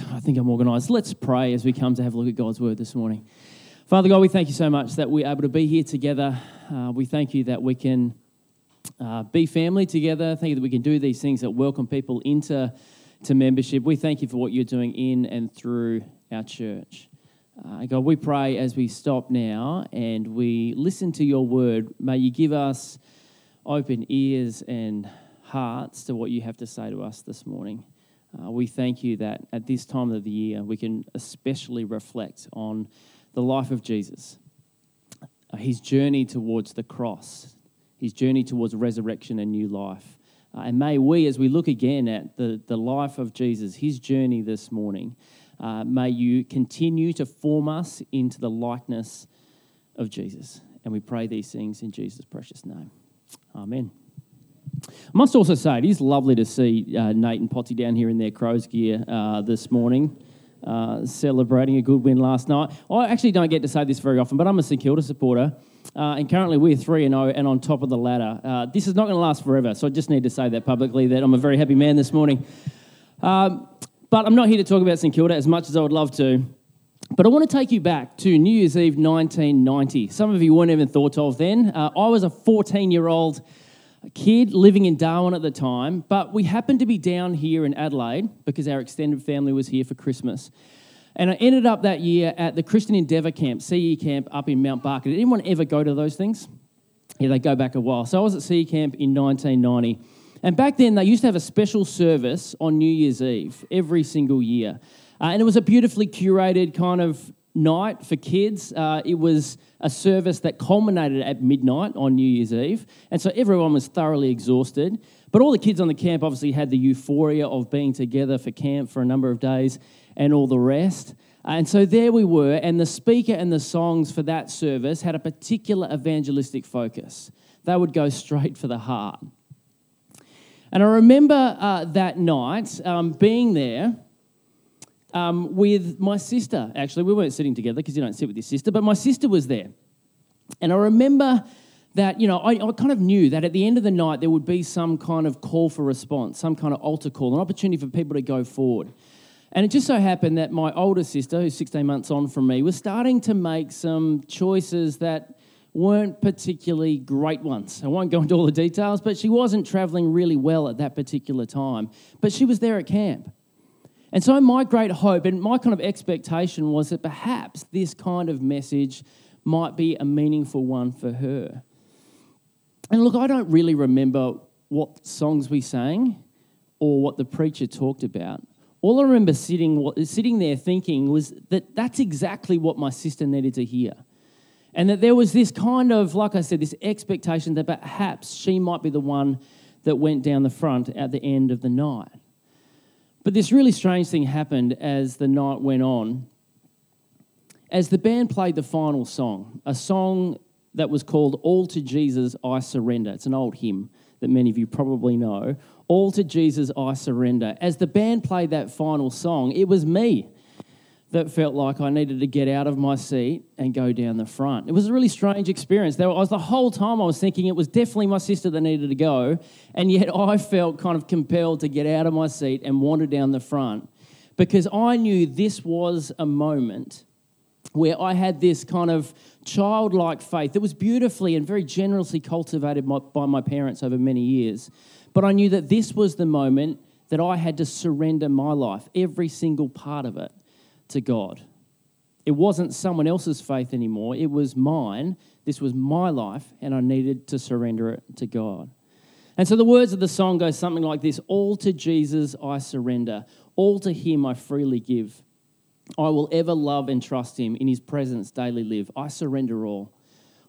I think I'm organised. Let's pray as we come to have a look at God's word this morning. Father God, we thank you so much that we're able to be here together. Uh, we thank you that we can uh, be family together. Thank you that we can do these things that welcome people into to membership. We thank you for what you're doing in and through our church. Uh, God, we pray as we stop now and we listen to your word, may you give us open ears and hearts to what you have to say to us this morning. Uh, we thank you that at this time of the year we can especially reflect on the life of Jesus, uh, his journey towards the cross, his journey towards resurrection and new life. Uh, and may we, as we look again at the, the life of Jesus, his journey this morning, uh, may you continue to form us into the likeness of Jesus. And we pray these things in Jesus' precious name. Amen. I must also say, it is lovely to see uh, Nate and Potty down here in their Crows gear uh, this morning, uh, celebrating a good win last night. I actually don't get to say this very often, but I'm a St Kilda supporter, uh, and currently we're 3 0 and on top of the ladder. Uh, this is not going to last forever, so I just need to say that publicly that I'm a very happy man this morning. Um, but I'm not here to talk about St Kilda as much as I would love to. But I want to take you back to New Year's Eve 1990. Some of you weren't even thought of then. Uh, I was a 14 year old kid living in Darwin at the time, but we happened to be down here in Adelaide because our extended family was here for Christmas. And I ended up that year at the Christian Endeavour Camp, CE Camp up in Mount Barker. Did anyone ever go to those things? Yeah, they go back a while. So I was at CE Camp in 1990. And back then, they used to have a special service on New Year's Eve every single year. Uh, and it was a beautifully curated kind of night for kids. Uh, it was a service that culminated at midnight on New Year's Eve. And so everyone was thoroughly exhausted. But all the kids on the camp obviously had the euphoria of being together for camp for a number of days and all the rest. And so there we were, and the speaker and the songs for that service had a particular evangelistic focus. They would go straight for the heart. And I remember uh, that night um, being there um, with my sister. Actually, we weren't sitting together because you don't sit with your sister, but my sister was there. And I remember that, you know, I, I, kind of knew that at the end of the night there would be some kind of call for response, some kind of altar call, an opportunity for people to go forward. And it just so happened that my older sister, who's 16 months on from me, was starting to make some choices that weren't particularly great ones. I won't go into all the details, but she wasn't traveling really well at that particular time. But she was there at camp. And so, my great hope and my kind of expectation was that perhaps this kind of message might be a meaningful one for her. And look, I don't really remember what songs we sang or what the preacher talked about. All I remember sitting, sitting there thinking was that that's exactly what my sister needed to hear. And that there was this kind of, like I said, this expectation that perhaps she might be the one that went down the front at the end of the night. But this really strange thing happened as the night went on. As the band played the final song, a song that was called All to Jesus I Surrender. It's an old hymn that many of you probably know. All to Jesus I Surrender. As the band played that final song, it was me that felt like I needed to get out of my seat and go down the front. It was a really strange experience. There was the whole time I was thinking it was definitely my sister that needed to go, and yet I felt kind of compelled to get out of my seat and wander down the front because I knew this was a moment where I had this kind of childlike faith that was beautifully and very generously cultivated by my parents over many years. But I knew that this was the moment that I had to surrender my life, every single part of it to God. It wasn't someone else's faith anymore, it was mine. This was my life, and I needed to surrender it to God. And so the words of the song go something like this All to Jesus I surrender, all to Him I freely give. I will ever love and trust Him, in His presence daily live. I surrender all.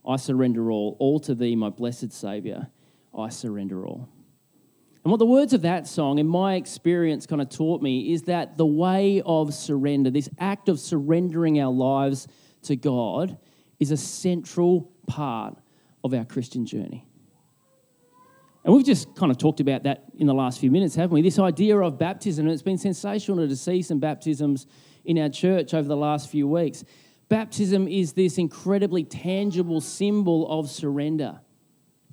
I surrender all. All to Thee, my blessed Saviour. I surrender all. And what the words of that song, in my experience, kind of taught me is that the way of surrender, this act of surrendering our lives to God, is a central part of our Christian journey. And we've just kind of talked about that in the last few minutes, haven't we? This idea of baptism, and it's been sensational to see some baptisms in our church over the last few weeks. Baptism is this incredibly tangible symbol of surrender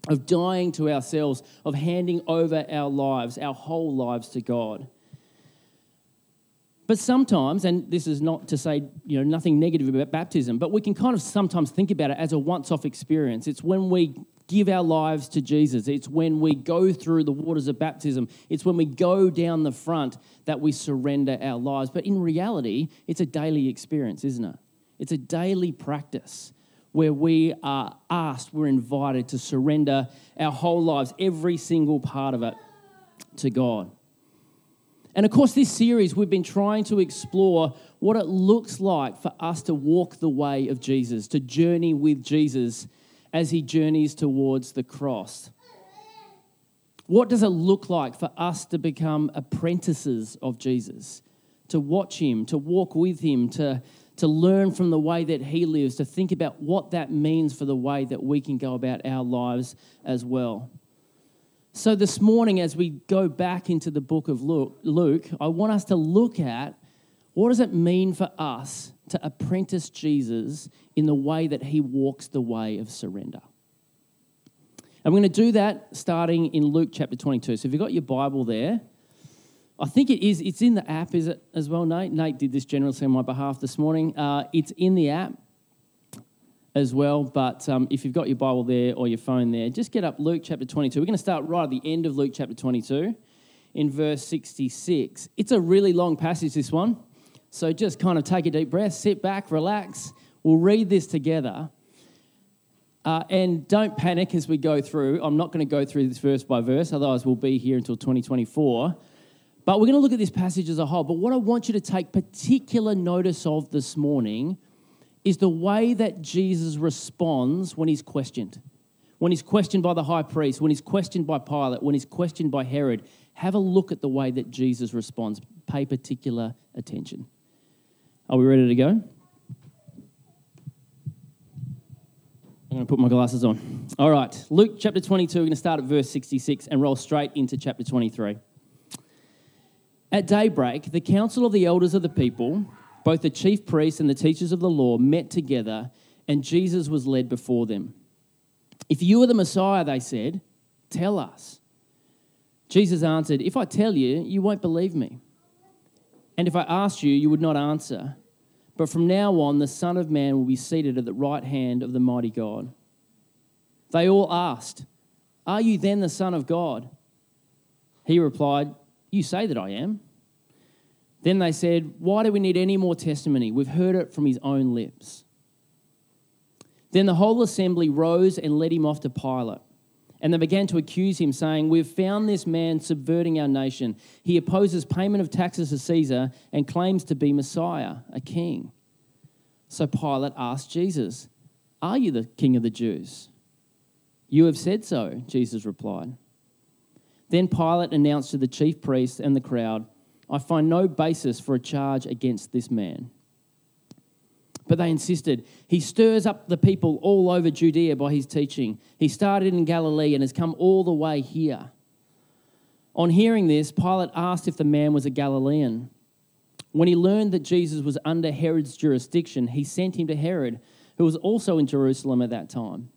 of dying to ourselves, of handing over our lives, our whole lives to God. But sometimes, and this is not to say you know nothing negative about baptism, but we can kind of sometimes think about it as a once-off experience. It's when we give our lives to Jesus. It's when we go through the waters of baptism. It's when we go down the front that we surrender our lives. But in reality, it's a daily experience, isn't it? It's a daily practice where we are asked, we're invited to surrender our whole lives, every single part of it, to God. And of course, this series, we've been trying to explore what it looks like for us to walk the way of Jesus, to journey with Jesus as he journeys towards the cross. What does it look like for us to become apprentices of Jesus, to watch him, to walk with him, to, to learn from the way that he lives, to think about what that means for the way that we can go about our lives as well? So, this morning, as we go back into the book of Luke, I want us to look at what does it mean for us to apprentice Jesus in the way that he walks the way of surrender. And we're going to do that starting in Luke chapter 22. So if you've got your Bible there, I think it is, it's in the app, is it as well, Nate? Nate did this generously on my behalf this morning. Uh, it's in the app as well. But um, if you've got your Bible there or your phone there, just get up Luke chapter 22. We're going to start right at the end of Luke chapter 22 in verse 66. It's a really long passage, this one. So just kind of take a deep breath, sit back, relax. We'll read this together. Uh, and don't panic as we go through. I'm not going to go through this verse by verse, otherwise, we'll be here until 2024. But we're going to look at this passage as a whole. But what I want you to take particular notice of this morning is the way that Jesus responds when he's questioned. When he's questioned by the high priest, when he's questioned by Pilate, when he's questioned by Herod, have a look at the way that Jesus responds. Pay particular attention. Are we ready to go? I'm going to put my glasses on. All right, Luke chapter 22, we're going to start at verse 66 and roll straight into chapter 23. At daybreak, the council of the elders of the people both the chief priests and the teachers of the law met together, and Jesus was led before them. If you are the Messiah, they said, tell us. Jesus answered, If I tell you, you won't believe me. And if I asked you, you would not answer. But from now on, the Son of Man will be seated at the right hand of the mighty God. They all asked, Are you then the Son of God? He replied, You say that I am. Then they said, Why do we need any more testimony? We've heard it from his own lips. Then the whole assembly rose and led him off to Pilate. And they began to accuse him, saying, We've found this man subverting our nation. He opposes payment of taxes to Caesar and claims to be Messiah, a king. So Pilate asked Jesus, Are you the king of the Jews? You have said so, Jesus replied. Then Pilate announced to the chief priests and the crowd, I find no basis for a charge against this man. But they insisted. He stirs up the people all over Judea by his teaching. He started in Galilee and has come all the way here. On hearing this, Pilate asked if the man was a Galilean. When he learned that Jesus was under Herod's jurisdiction, he sent him to Herod, who was also in Jerusalem at that time.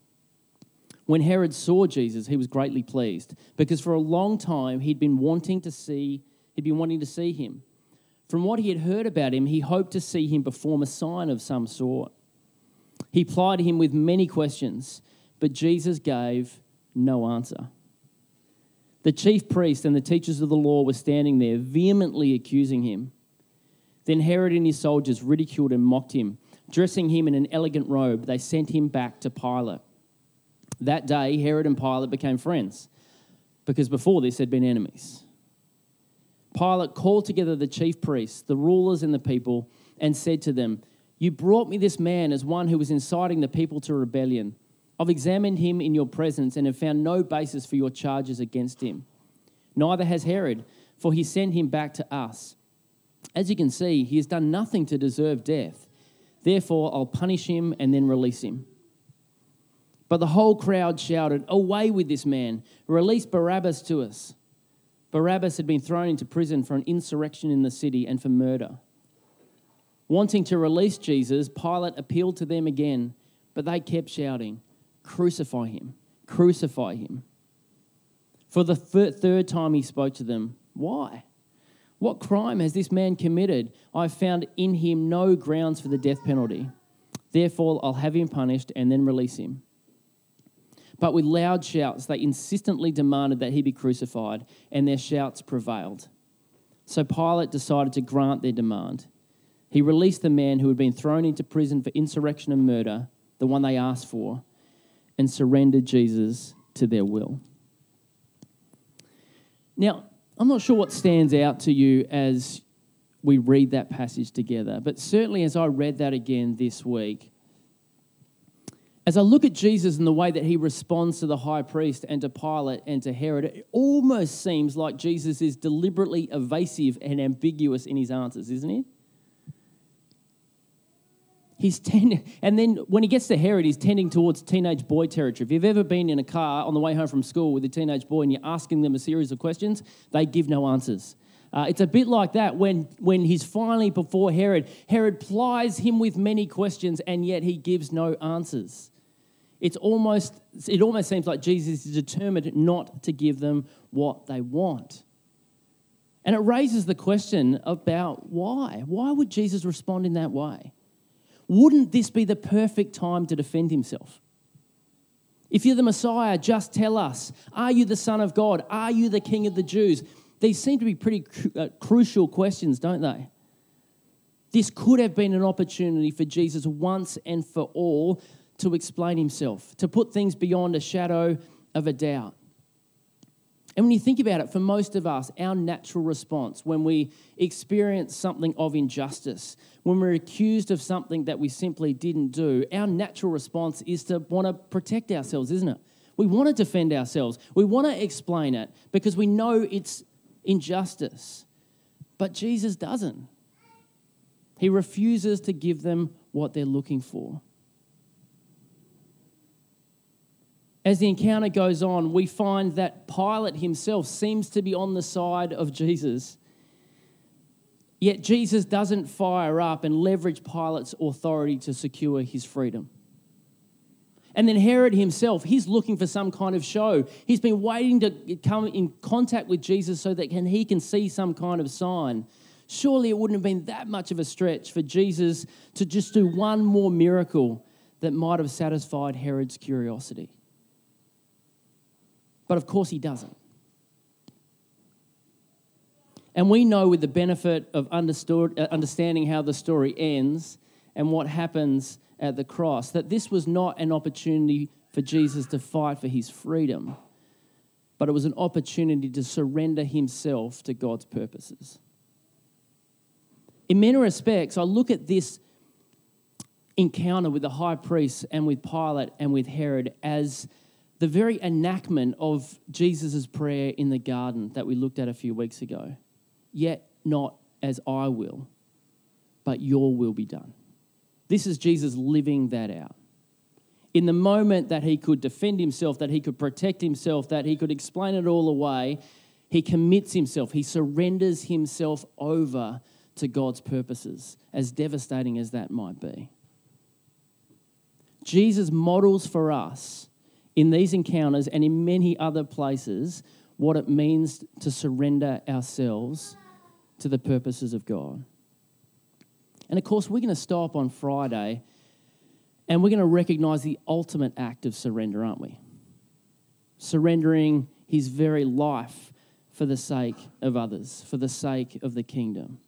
When Herod saw Jesus, he was greatly pleased, because for a long time he'd been wanting to see He'd been wanting to see him. From what he had heard about him, he hoped to see him perform a sign of some sort. He plied him with many questions, but Jesus gave no answer. The chief priest and the teachers of the law were standing there, vehemently accusing him. Then Herod and his soldiers ridiculed and mocked him. Dressing him in an elegant robe, they sent him back to Pilate. That day, Herod and Pilate became friends, because before this had been enemies. Pilate called together the chief priests, the rulers, and the people, and said to them, You brought me this man as one who was inciting the people to rebellion. I've examined him in your presence and have found no basis for your charges against him. Neither has Herod, for he sent him back to us. As you can see, he has done nothing to deserve death. Therefore, I'll punish him and then release him. But the whole crowd shouted, Away with this man! Release Barabbas to us. Barabbas had been thrown into prison for an insurrection in the city and for murder. Wanting to release Jesus, Pilate appealed to them again, but they kept shouting, Crucify him! Crucify him! For the third time he spoke to them, Why? What crime has this man committed? I've found in him no grounds for the death penalty. Therefore, I'll have him punished and then release him. But with loud shouts, they insistently demanded that he be crucified, and their shouts prevailed. So Pilate decided to grant their demand. He released the man who had been thrown into prison for insurrection and murder, the one they asked for, and surrendered Jesus to their will. Now, I'm not sure what stands out to you as we read that passage together, but certainly as I read that again this week, as I look at Jesus and the way that he responds to the high priest and to Pilate and to Herod, it almost seems like Jesus is deliberately evasive and ambiguous in his answers, isn't he? He's tending, and then when he gets to Herod, he's tending towards teenage boy territory. If you've ever been in a car on the way home from school with a teenage boy and you're asking them a series of questions, they give no answers. Uh, it's a bit like that when, when he's finally before Herod. Herod plies him with many questions and yet he gives no answers. It's almost, it almost seems like Jesus is determined not to give them what they want. And it raises the question about why. Why would Jesus respond in that way? wouldn't this be the perfect time to defend himself? If you're the Messiah, just tell us. Are you the Son of God? Are you the King of the Jews? These seem to be pretty uh, crucial questions, don't they? This could have been an opportunity for Jesus once and for all to explain himself, to put things beyond a shadow of a doubt. And when you think about it, for most of us, our natural response when we experience something of injustice, when we're accused of something that we simply didn't do, our natural response is to want to protect ourselves, isn't it? We want to defend ourselves. We want to explain it because we know it's injustice. But Jesus doesn't. He refuses to give them what they're looking for. As the encounter goes on, we find that Pilate himself seems to be on the side of Jesus. Yet Jesus doesn't fire up and leverage Pilate's authority to secure his freedom. And then Herod himself, he's looking for some kind of show. He's been waiting to come in contact with Jesus so that he can see some kind of sign. Surely it wouldn't have been that much of a stretch for Jesus to just do one more miracle that might have satisfied Herod's curiosity. But of course, he doesn't. And we know, with the benefit of uh, understanding how the story ends and what happens at the cross, that this was not an opportunity for Jesus to fight for his freedom, but it was an opportunity to surrender himself to God's purposes. In many respects, I look at this encounter with the high priest and with Pilate and with Herod as the very enactment of Jesus' prayer in the garden that we looked at a few weeks ago. Yet not as I will, but your will be done. This is Jesus living that out. In the moment that he could defend himself, that he could protect himself, that he could explain it all away, he commits himself, he surrenders himself over to God's purposes, as devastating as that might be. Jesus models for us in these encounters and in many other places what it means to surrender ourselves to the purposes of God. And of course, we're going to stop on Friday and we're going to recognize the ultimate act of surrender, aren't we? Surrendering his very life for the sake of others, for the sake of the kingdom.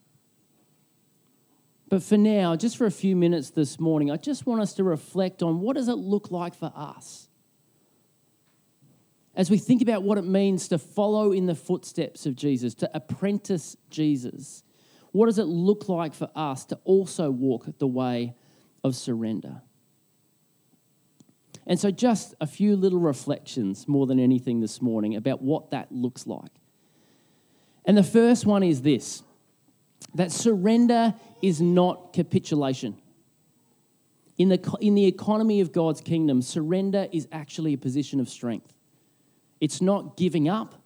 But for now, just for a few minutes this morning, I just want us to reflect on what does it look like for us? As we think about what it means to follow in the footsteps of Jesus, to apprentice Jesus, what does it look like for us to also walk the way of surrender? And so, just a few little reflections more than anything this morning about what that looks like. And the first one is this that surrender is not capitulation. In the, in the economy of God's kingdom, surrender is actually a position of strength. It's not giving up,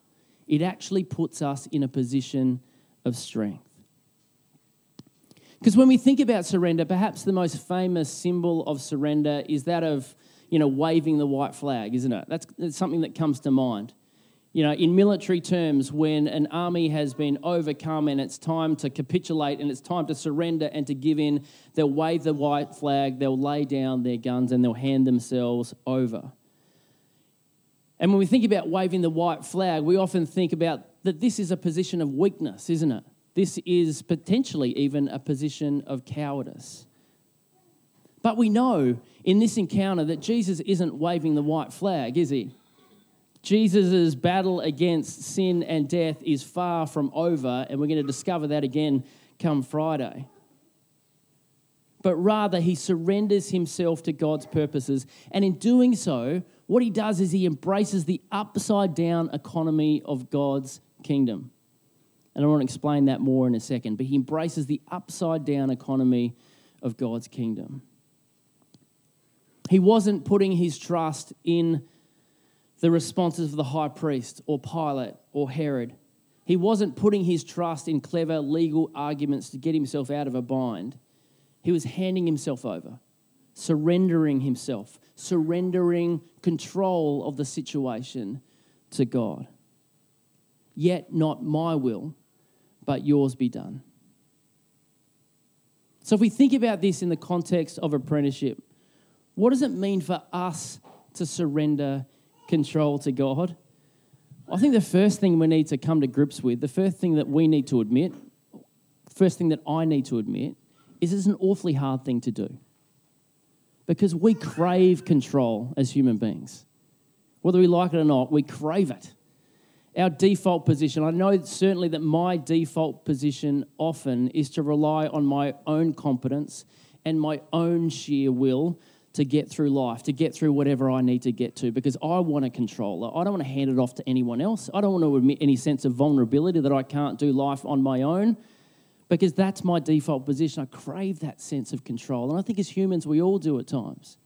it actually puts us in a position of strength. Because when we think about surrender, perhaps the most famous symbol of surrender is that of, you know, waving the white flag, isn't it? That's, that's something that comes to mind. You know, in military terms, when an army has been overcome and it's time to capitulate and it's time to surrender and to give in, they'll wave the white flag, they'll lay down their guns, and they'll hand themselves over. And when we think about waving the white flag, we often think about that this is a position of weakness, isn't it? This is potentially even a position of cowardice. But we know in this encounter that Jesus isn't waving the white flag, is he? Jesus' battle against sin and death is far from over, and we're going to discover that again come Friday. But rather, he surrenders himself to God's purposes. And in doing so, what he does is he embraces the upside down economy of God's kingdom. And I want to explain that more in a second. But he embraces the upside down economy of God's kingdom. He wasn't putting his trust in the responses of the high priest or Pilate or Herod. He wasn't putting his trust in clever legal arguments to get himself out of a bind. He was handing himself over, surrendering himself, surrendering control of the situation to God. Yet not my will, but yours be done. So, if we think about this in the context of apprenticeship, what does it mean for us to surrender control to God? I think the first thing we need to come to grips with, the first thing that we need to admit, first thing that I need to admit, is it's an awfully hard thing to do. Because we crave control as human beings. Whether we like it or not, we crave it. Our default position, I know certainly that my default position often is to rely on my own competence and my own sheer will to get through life, to get through whatever I need to get to, because I want to control it. I don't want to hand it off to anyone else. I don't want to admit any sense of vulnerability that I can't do life on my own, because that's my default position. I crave that sense of control. And I think as humans, we all do at times.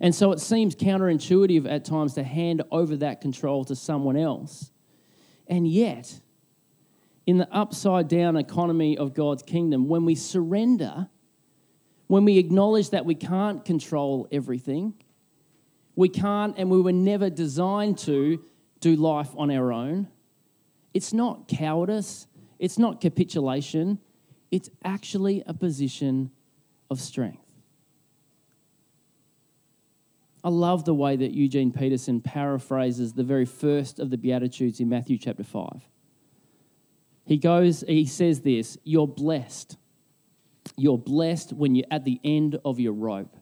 And so it seems counterintuitive at times to hand over that control to someone else. And yet, in the upside down economy of God's kingdom, when we surrender, when we acknowledge that we can't control everything, we can't and we were never designed to do life on our own. It's not cowardice, it's not capitulation, it's actually a position of strength. I love the way that Eugene Peterson paraphrases the very first of the Beatitudes in Matthew chapter 5. He goes, he says this, You're blessed you're blessed when you're at the end of your rope.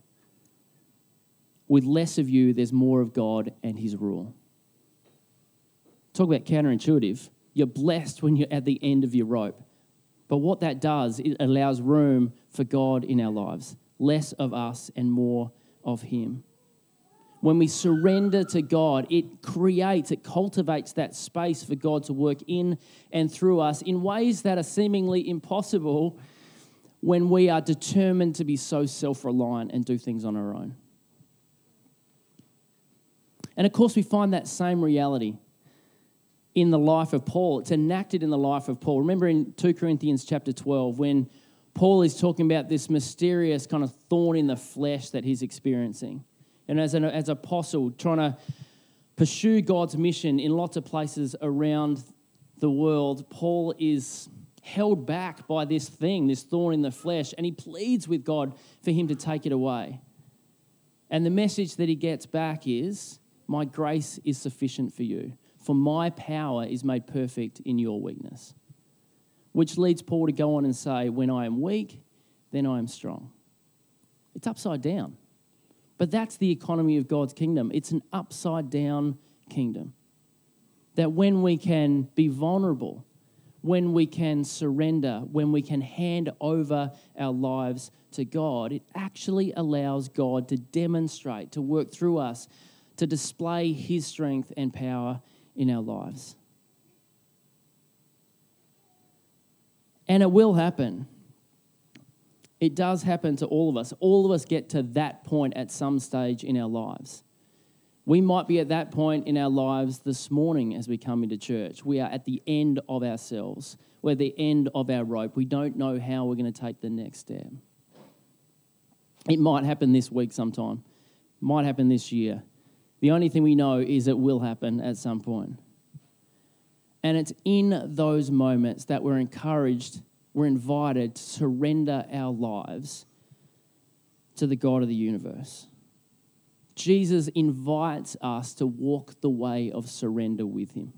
With less of you, there's more of God and His rule. Talk about counterintuitive. You're blessed when you're at the end of your rope. But what that does, it allows room for God in our lives. Less of us and more of Him. When we surrender to God, it creates, it cultivates that space for God to work in and through us in ways that are seemingly impossible when we are determined to be so self reliant and do things on our own. And of course, we find that same reality in the life of Paul. It's enacted in the life of Paul. Remember in 2 Corinthians chapter 12, when Paul is talking about this mysterious kind of thorn in the flesh that he's experiencing. And as an as apostle, trying to pursue God's mission in lots of places around the world, Paul is held back by this thing, this thorn in the flesh, and he pleads with God for him to take it away. And the message that he gets back is, My grace is sufficient for you, for my power is made perfect in your weakness. Which leads Paul to go on and say, When I am weak, then I am strong. It's upside down. But that's the economy of God's kingdom. It's an upside down kingdom. That when we can be vulnerable, when we can surrender, when we can hand over our lives to God, it actually allows God to demonstrate, to work through us, to display His strength and power in our lives. And it will happen. It does happen to all of us. All of us get to that point at some stage in our lives. We might be at that point in our lives this morning as we come into church. We are at the end of ourselves. We're at the end of our rope. We don't know how we're going to take the next step. It might happen this week sometime, might happen this year. The only thing we know is it will happen at some point. And it's in those moments that we're encouraged, we're invited to surrender our lives to the God of the universe. Jesus invites us to walk the way of surrender with him.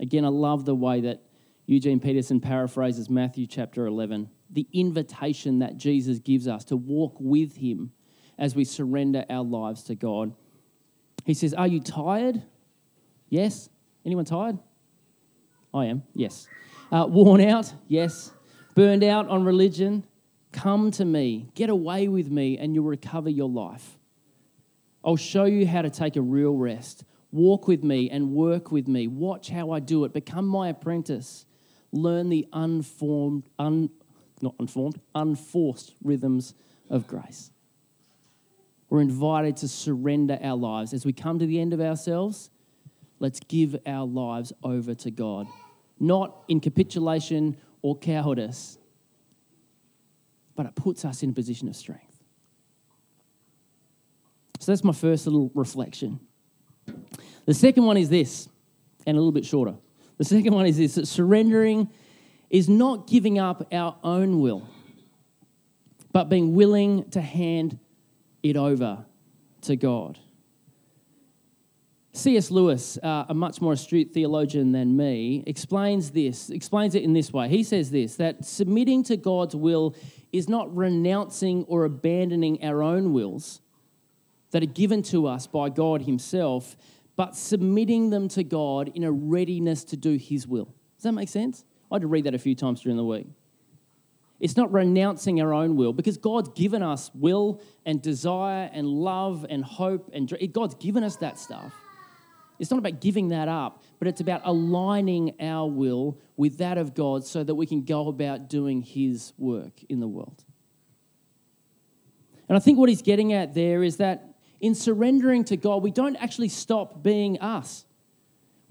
Again, I love the way that Eugene Peterson paraphrases Matthew chapter 11 the invitation that Jesus gives us to walk with him as we surrender our lives to God. He says, Are you tired? Yes. Anyone tired? I am, yes. Uh, worn out? Yes. Burned out on religion? Come to me, get away with me, and you'll recover your life. I'll show you how to take a real rest. Walk with me and work with me. Watch how I do it. Become my apprentice. Learn the unformed, un, not unformed, unforced rhythms of grace. We're invited to surrender our lives. As we come to the end of ourselves, let's give our lives over to God, not in capitulation or cowardice, but it puts us in a position of strength. So that's my first little reflection. The second one is this, and a little bit shorter. The second one is this that surrendering is not giving up our own will, but being willing to hand it over to God. C.S. Lewis, uh, a much more astute theologian than me, explains this, explains it in this way. He says this that submitting to God's will is not renouncing or abandoning our own wills that are given to us by God Himself, but submitting them to God in a readiness to do His will. Does that make sense? I had to read that a few times during the week. It's not renouncing our own will because God's given us will and desire and love and hope and God's given us that stuff. It's not about giving that up, but it's about aligning our will with that of God so that we can go about doing His work in the world. And I think what he's getting at there is that in surrendering to God, we don't actually stop being us.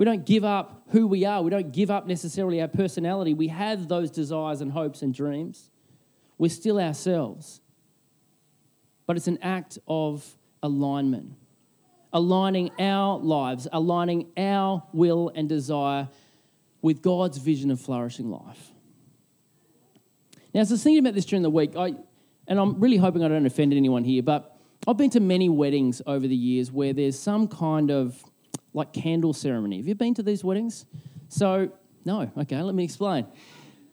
We don't give up who we are. We don't give up necessarily our personality. We have those desires and hopes and dreams. We're still ourselves. But it's an act of alignment aligning our lives, aligning our will and desire with God's vision of flourishing life. Now, as I was thinking about this during the week, I, and I'm really hoping I don't offend anyone here, but I've been to many weddings over the years where there's some kind of like candle ceremony. Have you been to these weddings? So, no, okay, let me explain.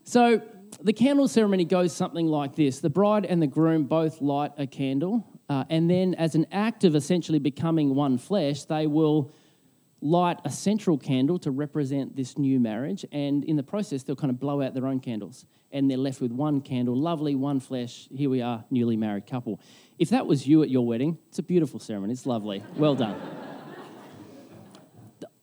So, the candle ceremony goes something like this the bride and the groom both light a candle, uh, and then, as an act of essentially becoming one flesh, they will light a central candle to represent this new marriage. And in the process, they'll kind of blow out their own candles. And they're left with one candle, lovely, one flesh. Here we are, newly married couple. If that was you at your wedding, it's a beautiful ceremony. It's lovely. Well done.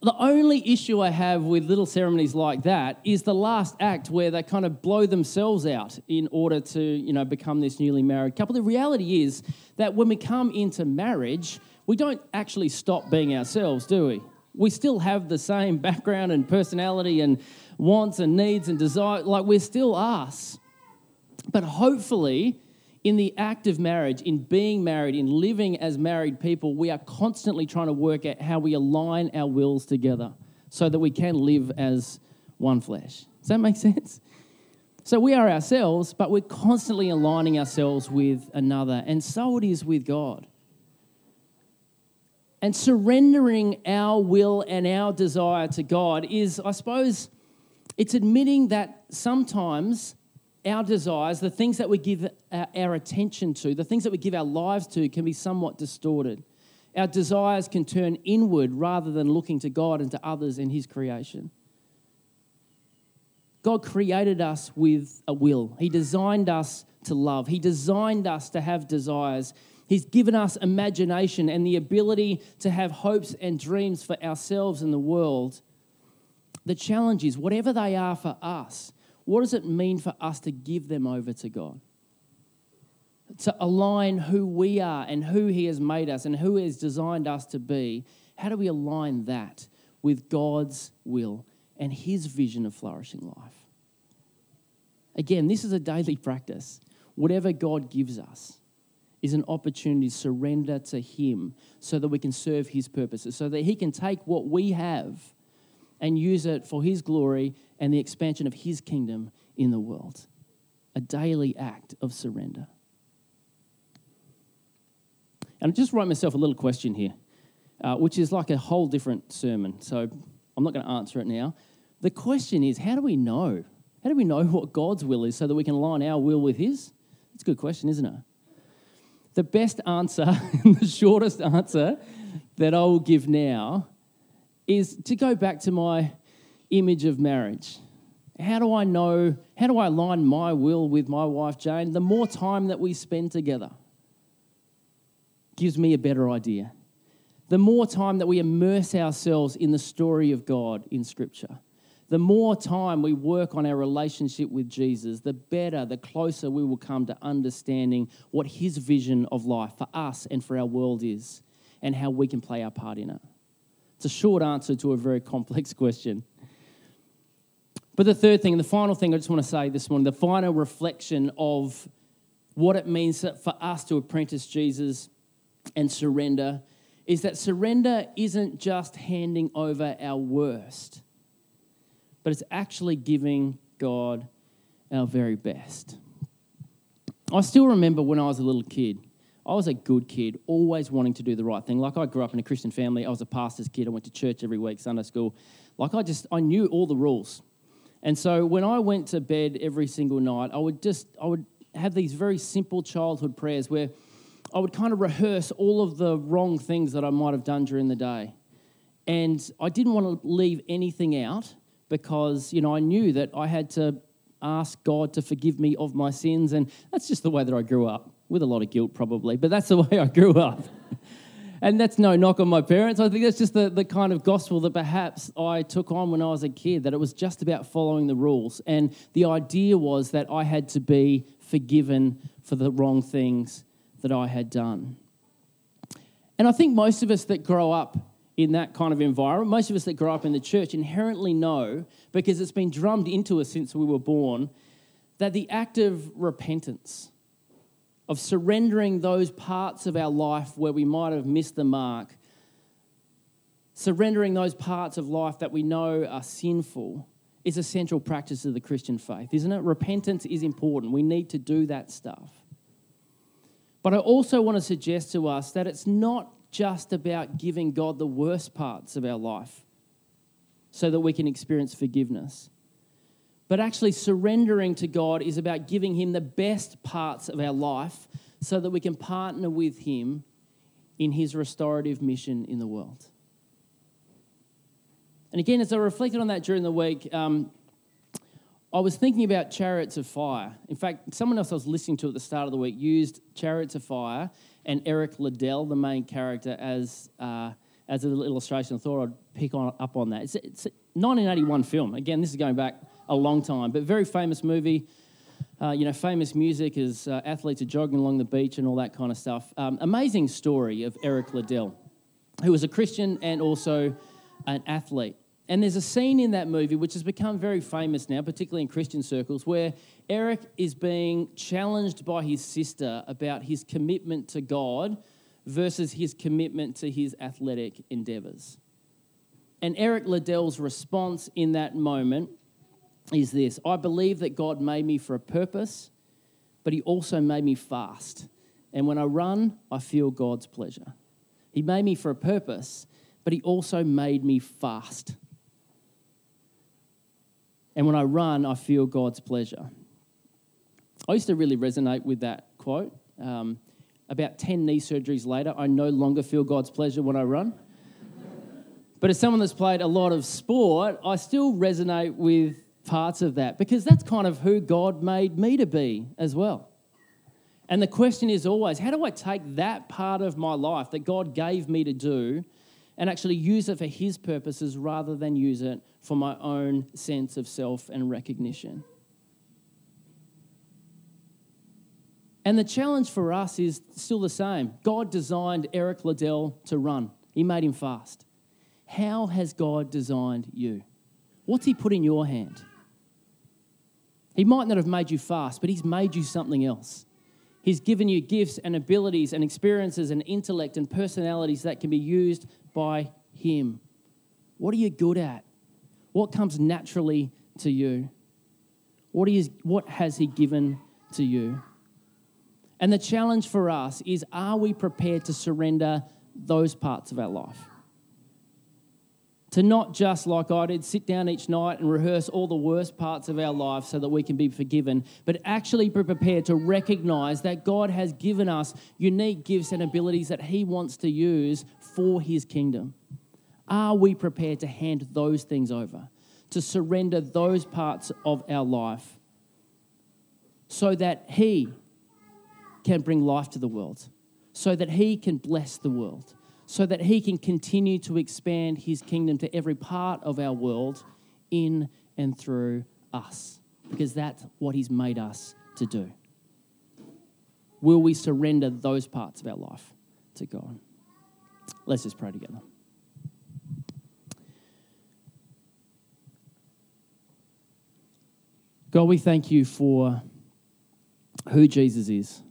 The only issue I have with little ceremonies like that is the last act where they kind of blow themselves out in order to, you know, become this newly married couple. The reality is that when we come into marriage, we don't actually stop being ourselves, do we? We still have the same background and personality and wants and needs and desire. Like we're still us. But hopefully, in the act of marriage, in being married, in living as married people, we are constantly trying to work out how we align our wills together so that we can live as one flesh. Does that make sense? So we are ourselves, but we're constantly aligning ourselves with another, and so it is with God. And surrendering our will and our desire to God is, I suppose, it's admitting that sometimes our desires, the things that we give our attention to, the things that we give our lives to, can be somewhat distorted. Our desires can turn inward rather than looking to God and to others in His creation. God created us with a will, He designed us to love, He designed us to have desires. He's given us imagination and the ability to have hopes and dreams for ourselves and the world. The challenge is, whatever they are for us, what does it mean for us to give them over to God? To align who we are and who He has made us and who He has designed us to be. How do we align that with God's will and His vision of flourishing life? Again, this is a daily practice. Whatever God gives us, is an opportunity to surrender to Him so that we can serve His purposes, so that He can take what we have and use it for His glory and the expansion of His kingdom in the world. A daily act of surrender. And I just write myself a little question here, uh, which is like a whole different sermon. So I'm not going to answer it now. The question is how do we know? How do we know what God's will is so that we can align our will with His? It's a good question, isn't it? The best answer, the shortest answer that I will give now is to go back to my image of marriage. How do I know, how do I align my will with my wife Jane? The more time that we spend together gives me a better idea. The more time that we immerse ourselves in the story of God in Scripture, the more time we work on our relationship with Jesus, the better, the closer we will come to understanding what His vision of life for us and for our world is and how we can play our part in it. It's a short answer to a very complex question. But the third thing, and the final thing I just want to say this morning, the final reflection of what it means for us to apprentice Jesus and surrender is that surrender isn't just handing over our worst, but it's actually giving God our very best. I still remember when I was a little kid. I was a good kid, always wanting to do the right thing. Like I grew up in a Christian family. I was a pastor's kid. I went to church every week, Sunday school. Like I just, I knew all the rules. And so when I went to bed every single night, I would just, I would have these very simple childhood prayers where I would kind of rehearse all of the wrong things that I might have done during the day. And I didn't want to leave anything out because, you know, I knew that I had to ask God to forgive me of my sins. And that's just the way that I grew up, with a lot of guilt probably, but that's the way I grew up. and that's no knock on my parents. I think that's just the, the kind of gospel that perhaps I took on when I was a kid, that it was just about following the rules. And the idea was that I had to be forgiven for the wrong things that I had done. And I think most of us that grow up in that kind of environment, most of us that grow up in the church inherently know, because it's been drummed into us since we were born, that the act of repentance, of surrendering those parts of our life where we might have missed the mark, surrendering those parts of life that we know are sinful, is a central practice of the Christian faith, isn't it? Repentance is important. We need to do that stuff. But I also want to suggest to us that it's not just about giving God the worst parts of our life so that we can experience forgiveness. But actually, surrendering to God is about giving Him the best parts of our life so that we can partner with Him in His restorative mission in the world. And again, as I reflected on that during the week, um, I was thinking about Chariots of Fire. In fact, someone else I was listening to at the start of the week used Chariots of Fire and Eric Liddell, the main character, as, uh, as a little illustration. I thought I'd pick on, up on that. It's, it's a 1981 film. Again, this is going back a long time, but very famous movie. Uh, you know, famous music as uh, athletes are jogging along the beach and all that kind of stuff. Um, amazing story of Eric Liddell, who was a Christian and also an athlete. And there's a scene in that movie which has become very famous now, particularly in Christian circles, where Eric is being challenged by his sister about his commitment to God versus his commitment to his athletic endeavors. And Eric Liddell's response in that moment is this I believe that God made me for a purpose, but he also made me fast. And when I run, I feel God's pleasure. He made me for a purpose, but he also made me fast. And when I run, I feel God's pleasure. I used to really resonate with that quote. Um, about 10 knee surgeries later, I no longer feel God's pleasure when I run. but as someone that's played a lot of sport, I still resonate with parts of that because that's kind of who God made me to be as well. And the question is always how do I take that part of my life that God gave me to do and actually use it for His purposes rather than use it for my own sense of self and recognition. And the challenge for us is still the same. God designed Eric Liddell to run, He made him fast. How has God designed you? What's He put in your hand? He might not have made you fast, but He's made you something else. He's given you gifts and abilities and experiences and intellect and personalities that can be used by Him. What are you good at? What comes naturally to you? What, is, what has He given to you? And the challenge for us is are we prepared to surrender those parts of our life? To not just, like I did, sit down each night and rehearse all the worst parts of our life so that we can be forgiven, but actually be prepared to recognize that God has given us unique gifts and abilities that He wants to use for His kingdom. Are we prepared to hand those things over, to surrender those parts of our life so that He can bring life to the world, so that He can bless the world, so that He can continue to expand His kingdom to every part of our world in and through us, because that's what He's made us to do. Will we surrender those parts of our life to God? Let's just pray together. God, we thank you for who Jesus is.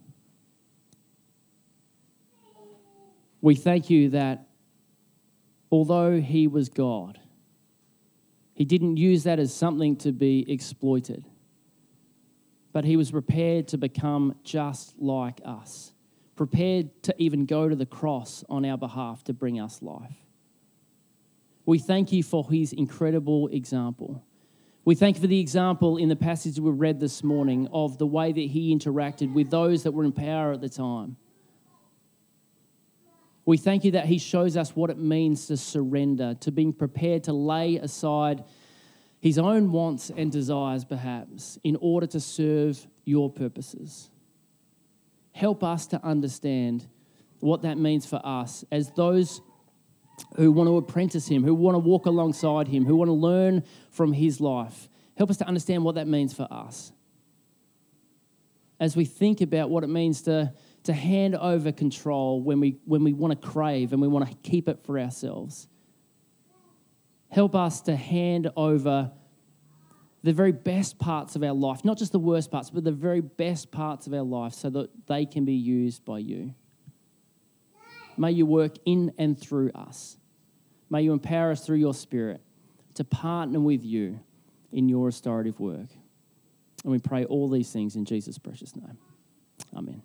We thank you that although he was God, he didn't use that as something to be exploited, but he was prepared to become just like us, prepared to even go to the cross on our behalf to bring us life. We thank you for his incredible example. We thank you for the example in the passage we read this morning of the way that he interacted with those that were in power at the time. We thank you that He shows us what it means to surrender, to being prepared to lay aside His own wants and desires, perhaps, in order to serve your purposes. Help us to understand what that means for us as those who want to apprentice Him, who want to walk alongside Him, who want to learn from His life. Help us to understand what that means for us. As we think about what it means to to hand over control when we, when we want to crave and we want to keep it for ourselves. Help us to hand over the very best parts of our life, not just the worst parts, but the very best parts of our life so that they can be used by you. May you work in and through us. May you empower us through your Spirit to partner with you in your restorative work. And we pray all these things in Jesus' precious name. Amen.